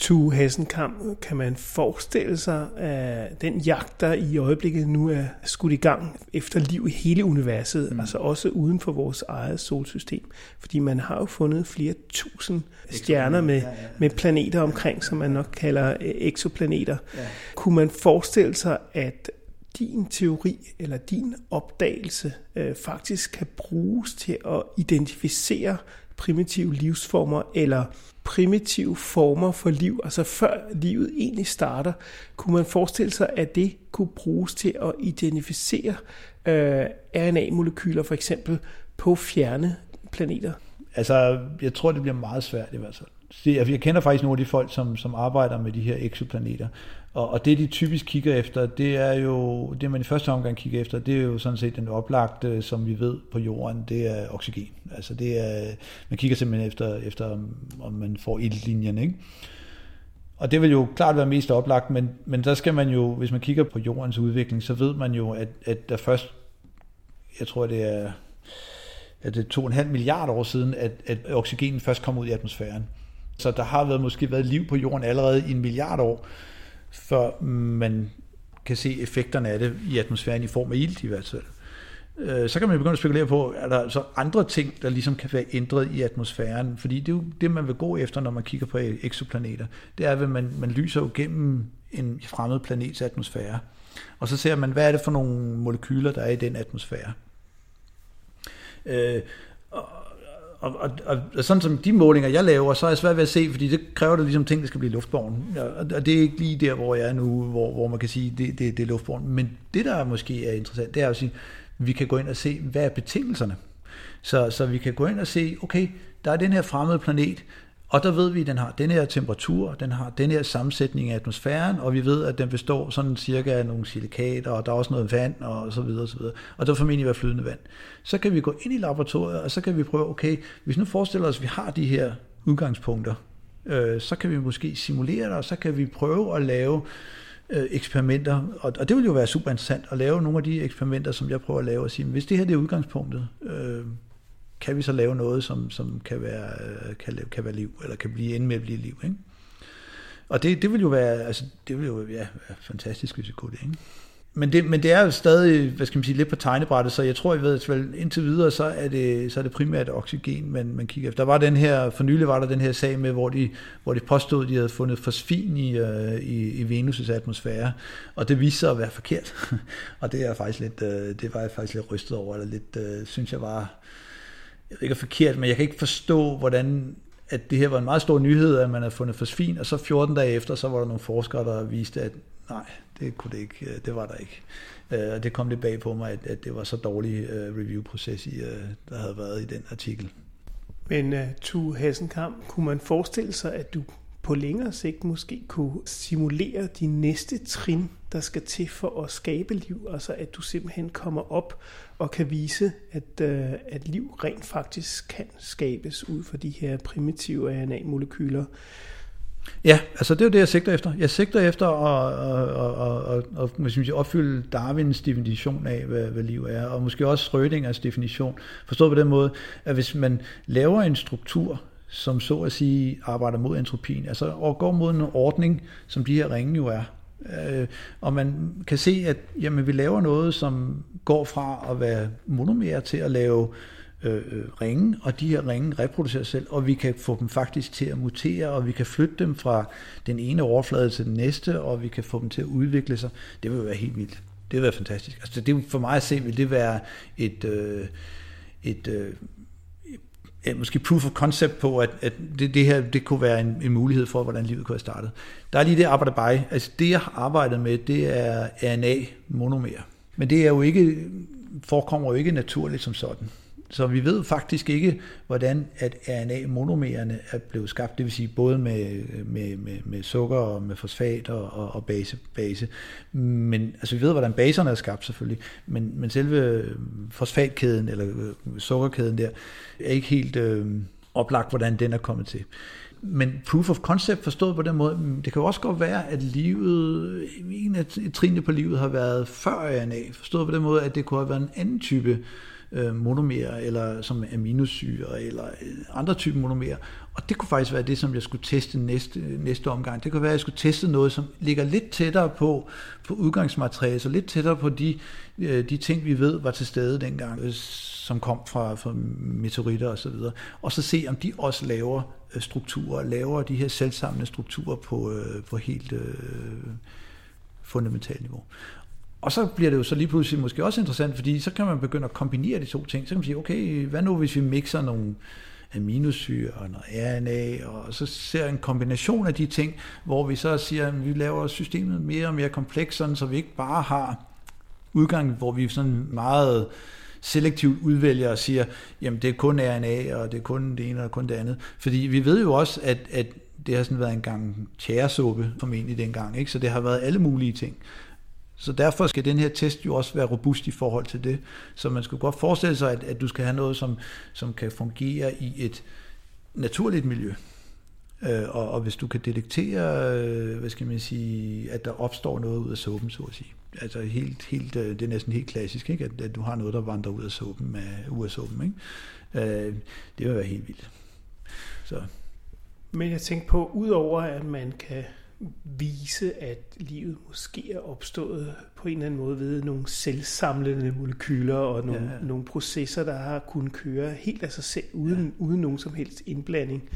Tu Hessenkamp, kan man forestille sig, at den jagt, der i øjeblikket nu er skudt i gang efter liv i hele universet, mm. altså også uden for vores eget solsystem. Fordi man har jo fundet flere tusind stjerner med, med planeter omkring, som man nok kalder øh, eksoplaneter. Ja. Kunne man forestille sig, at din teori eller din opdagelse øh, faktisk kan bruges til at identificere primitive livsformer eller primitive former for liv, altså før livet egentlig starter, kunne man forestille sig, at det kunne bruges til at identificere øh, RNA-molekyler for eksempel på fjerne planeter? Altså, jeg tror, det bliver meget svært i hvert fald. Altså, jeg kender faktisk nogle af de folk, som, som arbejder med de her exoplaneter, og, og det de typisk kigger efter, det er jo, det man i første omgang kigger efter, det er jo sådan set den oplagte, som vi ved på jorden, det er oxygen. Altså det er, man kigger simpelthen efter, efter om man får ildlinjen, ikke? Og det vil jo klart være mest oplagt, men, men der skal man jo, hvis man kigger på jordens udvikling, så ved man jo, at, at der først, jeg tror det er, at det er 2,5 milliarder år siden, at, at oxygenen først kom ud i atmosfæren. Så der har været, måske været liv på jorden allerede i en milliard år før man kan se effekterne af det i atmosfæren i form af ilt i hvert fald. Øh, så kan man begynde at spekulere på, er der så andre ting, der ligesom kan være ændret i atmosfæren? Fordi det er jo det, man vil gå efter, når man kigger på eksoplaneter. Det er, at man, man lyser jo gennem en fremmed planets atmosfære. Og så ser man, hvad er det for nogle molekyler, der er i den atmosfære. Øh, og, og, og, og sådan som de målinger, jeg laver, så er jeg svært ved at se, fordi det kræver det ligesom ting, der skal blive luftborgen. Og det er ikke lige der, hvor jeg er nu, hvor, hvor man kan sige, det, det, det er luftborgen. Men det, der måske er interessant, det er at sige, vi kan gå ind og se, hvad er betingelserne? Så, så vi kan gå ind og se, okay, der er den her fremmede planet, og der ved vi, at den har den her temperatur, den har den her sammensætning af atmosfæren, og vi ved, at den består sådan cirka af nogle silikater, og der er også noget vand, og så videre, og så videre. Og der formentlig være flydende vand. Så kan vi gå ind i laboratoriet, og så kan vi prøve, okay, hvis nu forestiller os, at vi har de her udgangspunkter, øh, så kan vi måske simulere det, og så kan vi prøve at lave øh, eksperimenter, og, og det vil jo være super interessant at lave nogle af de eksperimenter, som jeg prøver at lave, og sige, hvis det her det er udgangspunktet, øh, kan vi så lave noget, som, som kan, være, øh, kan, kan, kan være liv, eller kan blive ende med at blive liv. Ikke? Og det, det vil jo være, altså, det vil jo ja, være fantastisk, hvis vi kunne det. Ikke? Men det, men det er jo stadig, hvad skal man sige, lidt på tegnebrættet, så jeg tror, jeg ved, at indtil videre, så er det, så er det primært oxygen, man, man kigger efter. Der var den her, for nylig var der den her sag med, hvor de, hvor de påstod, at de havde fundet fosfin i, øh, i, i Venus' atmosfære, og det viste sig at være forkert. og det er faktisk lidt, øh, det var jeg faktisk lidt rystet over, eller lidt, synes jeg var, jeg ved ikke er forkert, men jeg kan ikke forstå, hvordan at det her var en meget stor nyhed, at man havde fundet fosfin, og så 14 dage efter, så var der nogle forskere, der viste, at nej, det kunne det ikke, øh, det var der ikke. Øh, og det kom lidt bag på mig, at, at det var så dårlig øh, review-proces, i, der havde været i den artikel. Men uh, Tu Hessenkamp, kunne man forestille sig, at du på længere sigt måske kunne simulere de næste trin, der skal til for at skabe liv, altså at du simpelthen kommer op og kan vise, at, øh, at liv rent faktisk kan skabes ud fra de her primitive RNA-molekyler. Ja, altså det er jo det, jeg sigter efter. Jeg sigter efter at, at, at, at, at, at opfylde Darwins definition af, hvad, hvad liv er, og måske også Schrödingers definition. Forstået på den måde, at hvis man laver en struktur, som så at sige arbejder mod entropien, altså og går mod en ordning, som de her ringe jo er. Øh, og man kan se, at jamen, vi laver noget, som går fra at være monomer til at lave øh, øh ringe, og de her ringe reproducerer sig selv, og vi kan få dem faktisk til at mutere, og vi kan flytte dem fra den ene overflade til den næste, og vi kan få dem til at udvikle sig. Det vil være helt vildt. Det vil være fantastisk. Altså, det, for mig at se, vil det være et, øh, et øh, ja, måske proof of concept på, at, at det, det her det kunne være en, en mulighed for, hvordan livet kunne have startet. Der er lige det arbejde bare. Altså det, jeg har arbejdet med, det er RNA-monomer. Men det er jo ikke, forekommer jo ikke naturligt som sådan. Så vi ved faktisk ikke, hvordan at RNA-monomererne er blevet skabt, det vil sige både med, med, med, med sukker og med fosfat og, og, og base, base. Men, altså vi ved, hvordan baserne er skabt selvfølgelig, men, men selve fosfatkæden eller øh, sukkerkæden der er ikke helt øh, oplagt, hvordan den er kommet til. Men proof of concept forstået på den måde, det kan jo også godt være, at livet, en af trinene på livet har været før RNA, forstået på den måde, at det kunne have været en anden type øh, Øh, monomerer, eller som aminosyre, eller øh, andre typer monomerer. Og det kunne faktisk være det, som jeg skulle teste næste, næste omgang. Det kunne være, at jeg skulle teste noget, som ligger lidt tættere på, på udgangsmateriale, så lidt tættere på de, øh, de ting, vi ved var til stede dengang, som kom fra, fra meteoritter osv. Og, så videre. og så se, om de også laver strukturer, laver de her selvsamlende strukturer på, på helt øh, fundamentalt niveau. Og så bliver det jo så lige pludselig måske også interessant, fordi så kan man begynde at kombinere de to ting. Så kan man sige, okay, hvad nu hvis vi mixer nogle aminosyre og noget RNA, og så ser en kombination af de ting, hvor vi så siger, at vi laver systemet mere og mere komplekst, sådan, så vi ikke bare har udgang, hvor vi sådan meget selektivt udvælger og siger, jamen det er kun RNA, og det er kun det ene og kun det andet. Fordi vi ved jo også, at, at det har sådan været en gang tjæresuppe formentlig dengang, ikke? så det har været alle mulige ting. Så derfor skal den her test jo også være robust i forhold til det. Så man skulle godt forestille sig, at, at du skal have noget, som, som kan fungere i et naturligt miljø. Øh, og, og hvis du kan detektere, øh, hvad skal man sige, at der opstår noget ud af såben, så at sige. Altså helt, helt, øh, det er næsten helt klassisk, ikke? At, at du har noget, der vandrer ud af såben. af, ud af ikke? Øh, det vil være helt vildt. Så. Men jeg tænker på, udover at man kan vise, at livet måske er opstået på en eller anden måde ved nogle selvsamlende molekyler og nogle, ja, ja. nogle processer, der har kunnet køre helt af sig selv, uden, ja. uden nogen som helst indblanding.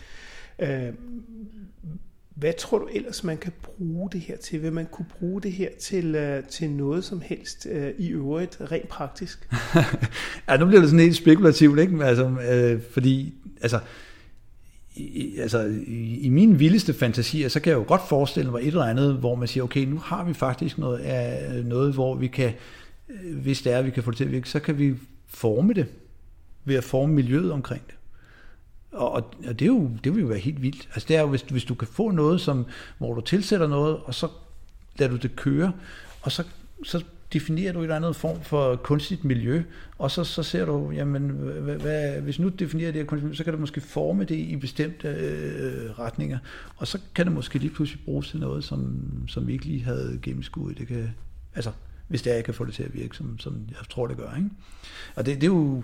Øh, hvad tror du ellers, man kan bruge det her til? Vil man kunne bruge det her til, uh, til noget som helst uh, i øvrigt, rent praktisk? ja, nu bliver det sådan helt spekulativt, ikke? Altså, øh, fordi altså, i, altså, i, i mine vildeste fantasier, så kan jeg jo godt forestille mig et eller andet, hvor man siger, okay, nu har vi faktisk noget, af, noget hvor vi kan, øh, hvis det er, vi kan få det til at virke, så kan vi forme det ved at forme miljøet omkring det. Og, og det, er jo, det vil jo være helt vildt. Altså det er jo, hvis, hvis du kan få noget, som, hvor du tilsætter noget, og så lader du det køre, og så, så definerer du et eller andet form for kunstigt miljø, og så, så ser du, jamen, hvad, hvad, hvis nu definerer det her kunstigt miljø, så kan du måske forme det i bestemte øh, retninger, og så kan det måske lige pludselig bruges til noget, som, som vi ikke lige havde gennemskuet. Det kan, altså, hvis det er, jeg kan få det til at virke, som, som jeg tror, det gør. Ikke? Og det, det er jo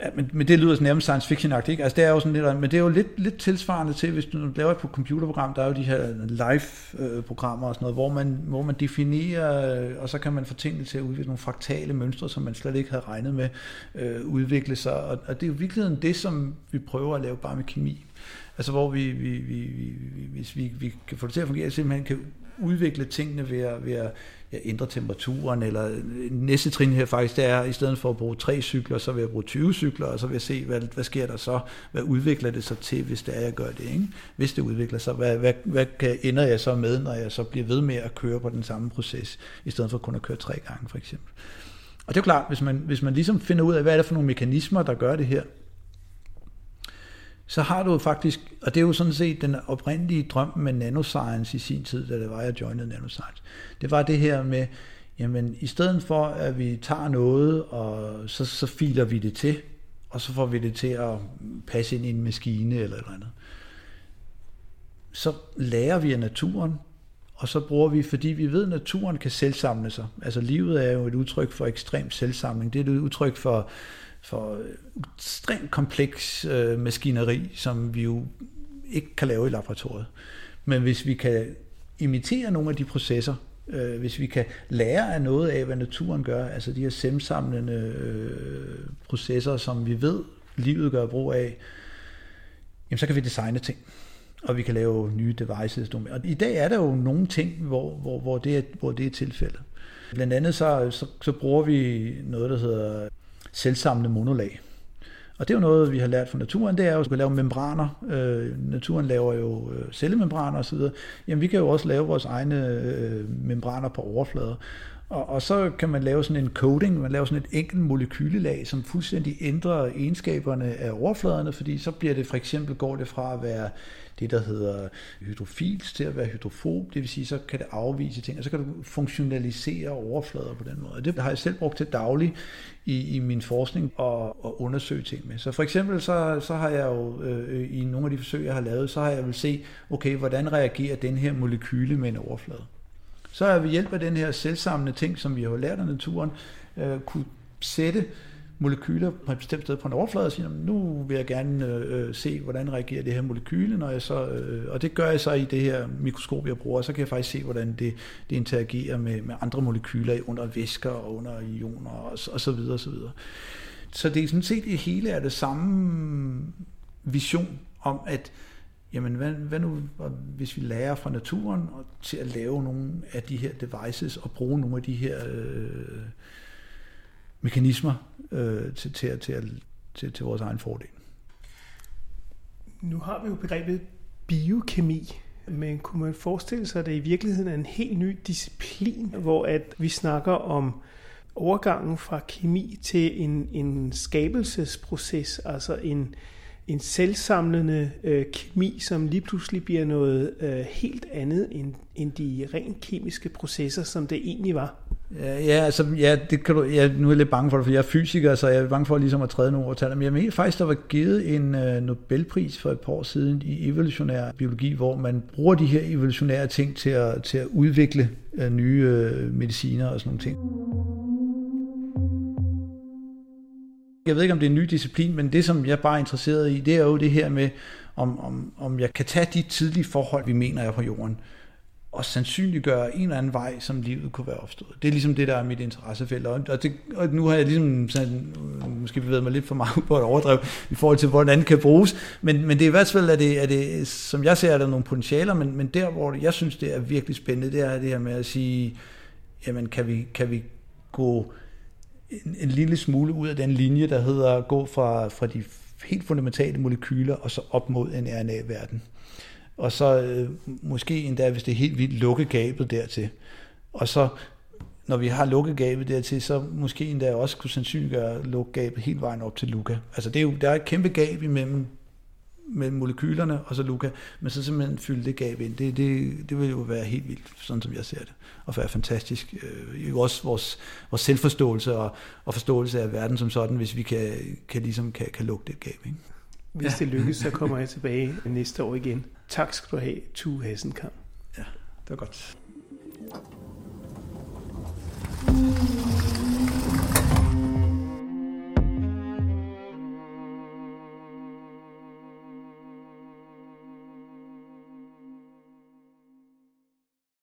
Ja, men, men det lyder sådan nærmest science fiction ikke? Altså det er jo sådan lidt, men det er jo lidt, lidt tilsvarende til, hvis du laver et computerprogram, der er jo de her live-programmer øh, og sådan noget, hvor man, hvor man definerer, øh, og så kan man få tingene til at udvikle nogle fraktale mønstre, som man slet ikke havde regnet med øh, udvikle sig, og, og det er jo virkelig det, som vi prøver at lave bare med kemi. Altså hvor vi, vi, vi, vi hvis vi, vi kan få det til at fungere, simpelthen kan udvikle tingene ved at, ved at ja, ændre temperaturen, eller øh, næste trin her faktisk, det er, i stedet for at bruge tre cykler, så vil jeg bruge 20 cykler, og så vil jeg se, hvad, hvad sker der så? Hvad udvikler det sig til, hvis det er, jeg gør det? Ikke? Hvis det udvikler sig, hvad, hvad, hvad kan, ender jeg så med, når jeg så bliver ved med at køre på den samme proces, i stedet for kun at køre tre gange, for eksempel? Og det er jo klart, hvis man, hvis man ligesom finder ud af, hvad er det for nogle mekanismer, der gør det her, så har du faktisk, og det er jo sådan set den oprindelige drøm med nanoscience i sin tid, da det var, jeg joinede nanoscience, det var det her med, jamen i stedet for, at vi tager noget, og så, så filer vi det til, og så får vi det til at passe ind i en maskine eller eller andet, så lærer vi af naturen, og så bruger vi, fordi vi ved, at naturen kan selvsamle sig. Altså livet er jo et udtryk for ekstrem selvsamling. Det er et udtryk for for øh, ekstremt kompleks øh, maskineri, som vi jo ikke kan lave i laboratoriet. Men hvis vi kan imitere nogle af de processer, øh, hvis vi kan lære af noget af, hvad naturen gør, altså de her semsamlende øh, processer, som vi ved, livet gør brug af, jamen så kan vi designe ting, og vi kan lave nye devices. Og i dag er der jo nogle ting, hvor, hvor, hvor, det, er, hvor det er tilfældet. Blandt andet så, så, så bruger vi noget, der hedder selvsamlende monolag. Og det er jo noget, vi har lært fra naturen, det er jo at lave membraner. Øh, naturen laver jo øh, cellemembraner osv. Jamen vi kan jo også lave vores egne øh, øh membraner på overflader. Og, og så kan man lave sådan en coding, man laver sådan et enkelt molekylelag, som fuldstændig ændrer egenskaberne af overfladerne, fordi så bliver det for eksempel, går det fra at være det, der hedder hydrofils til at være hydrofob, det vil sige, så kan det afvise ting, og så kan du funktionalisere overflader på den måde. Det har jeg selv brugt til daglig i, i min forskning og, og undersøge ting med. Så for eksempel så, så har jeg jo øh, i nogle af de forsøg, jeg har lavet, så har jeg vil se, okay, hvordan reagerer den her molekyle med en overflade. Så er vi ved hjælp af den her selvsamlende ting, som vi har lært af naturen, øh, kunne sætte molekyler på et bestemt sted på en overflade og sige, nu vil jeg gerne øh, øh, se, hvordan reagerer det her molekyle, når jeg så, øh, og det gør jeg så i det her mikroskop, jeg bruger, så kan jeg faktisk se, hvordan det, det interagerer med, med andre molekyler under væsker og under ioner og, og så videre og så videre. Så det er sådan set det hele er det samme vision om, at jamen hvad, hvad nu, hvis vi lærer fra naturen og til at lave nogle af de her devices og bruge nogle af de her øh, mekanismer øh, til, til, til, til, til vores egen fordel. Nu har vi jo begrebet biokemi, men kunne man forestille sig, at det i virkeligheden er en helt ny disciplin, hvor at vi snakker om overgangen fra kemi til en, en skabelsesproces, altså en, en selvsamlende øh, kemi, som lige pludselig bliver noget øh, helt andet end, end de rent kemiske processer, som det egentlig var. Ja, ja, altså, ja, det kan du, ja, nu er jeg lidt bange for det, for jeg er fysiker, så jeg er bange for ligesom at træde nogle overtal. Men jeg mener faktisk, der var givet en øh, Nobelpris for et par år siden i evolutionær biologi, hvor man bruger de her evolutionære ting til at, til at udvikle øh, nye øh, mediciner og sådan nogle ting. Jeg ved ikke, om det er en ny disciplin, men det, som jeg bare er interesseret i, det er jo det her med, om, om, om jeg kan tage de tidlige forhold, vi mener er på jorden, og sandsynliggøre en eller anden vej, som livet kunne være opstået. Det er ligesom det, der er mit interessefelt. Og, det, og nu har jeg ligesom sådan, øh, måske bevæget mig lidt for meget på et overdrev i forhold til, hvordan det kan bruges. Men, men det er i hvert fald, at det, er det, som jeg ser, er der nogle potentialer, men, men der, hvor jeg synes, det er virkelig spændende, det er det her med at sige, jamen kan vi, kan vi gå en, en lille smule ud af den linje, der hedder gå fra, fra de helt fundamentale molekyler og så op mod en RNA-verden. Og så øh, måske endda, hvis det er helt vildt, lukke gabet dertil. Og så, når vi har lukket gabet dertil, så måske endda også kunne sandsynliggøre lukke gabet helt vejen op til Luca. Altså det er jo, der er et kæmpe gab imellem mellem molekylerne og så Luca, men så simpelthen fylde det gab ind. Det, det, det vil jo være helt vildt, sådan som jeg ser det, og være fantastisk. Øh, jo også vores, vores selvforståelse og, og forståelse af verden som sådan, hvis vi kan, kan, ligesom, kan, kan lukke det gab. Ikke? Hvis det lykkes, så kommer jeg tilbage næste år igen. Tak skal du have, Tue Hassenkamp. Ja, det var godt. you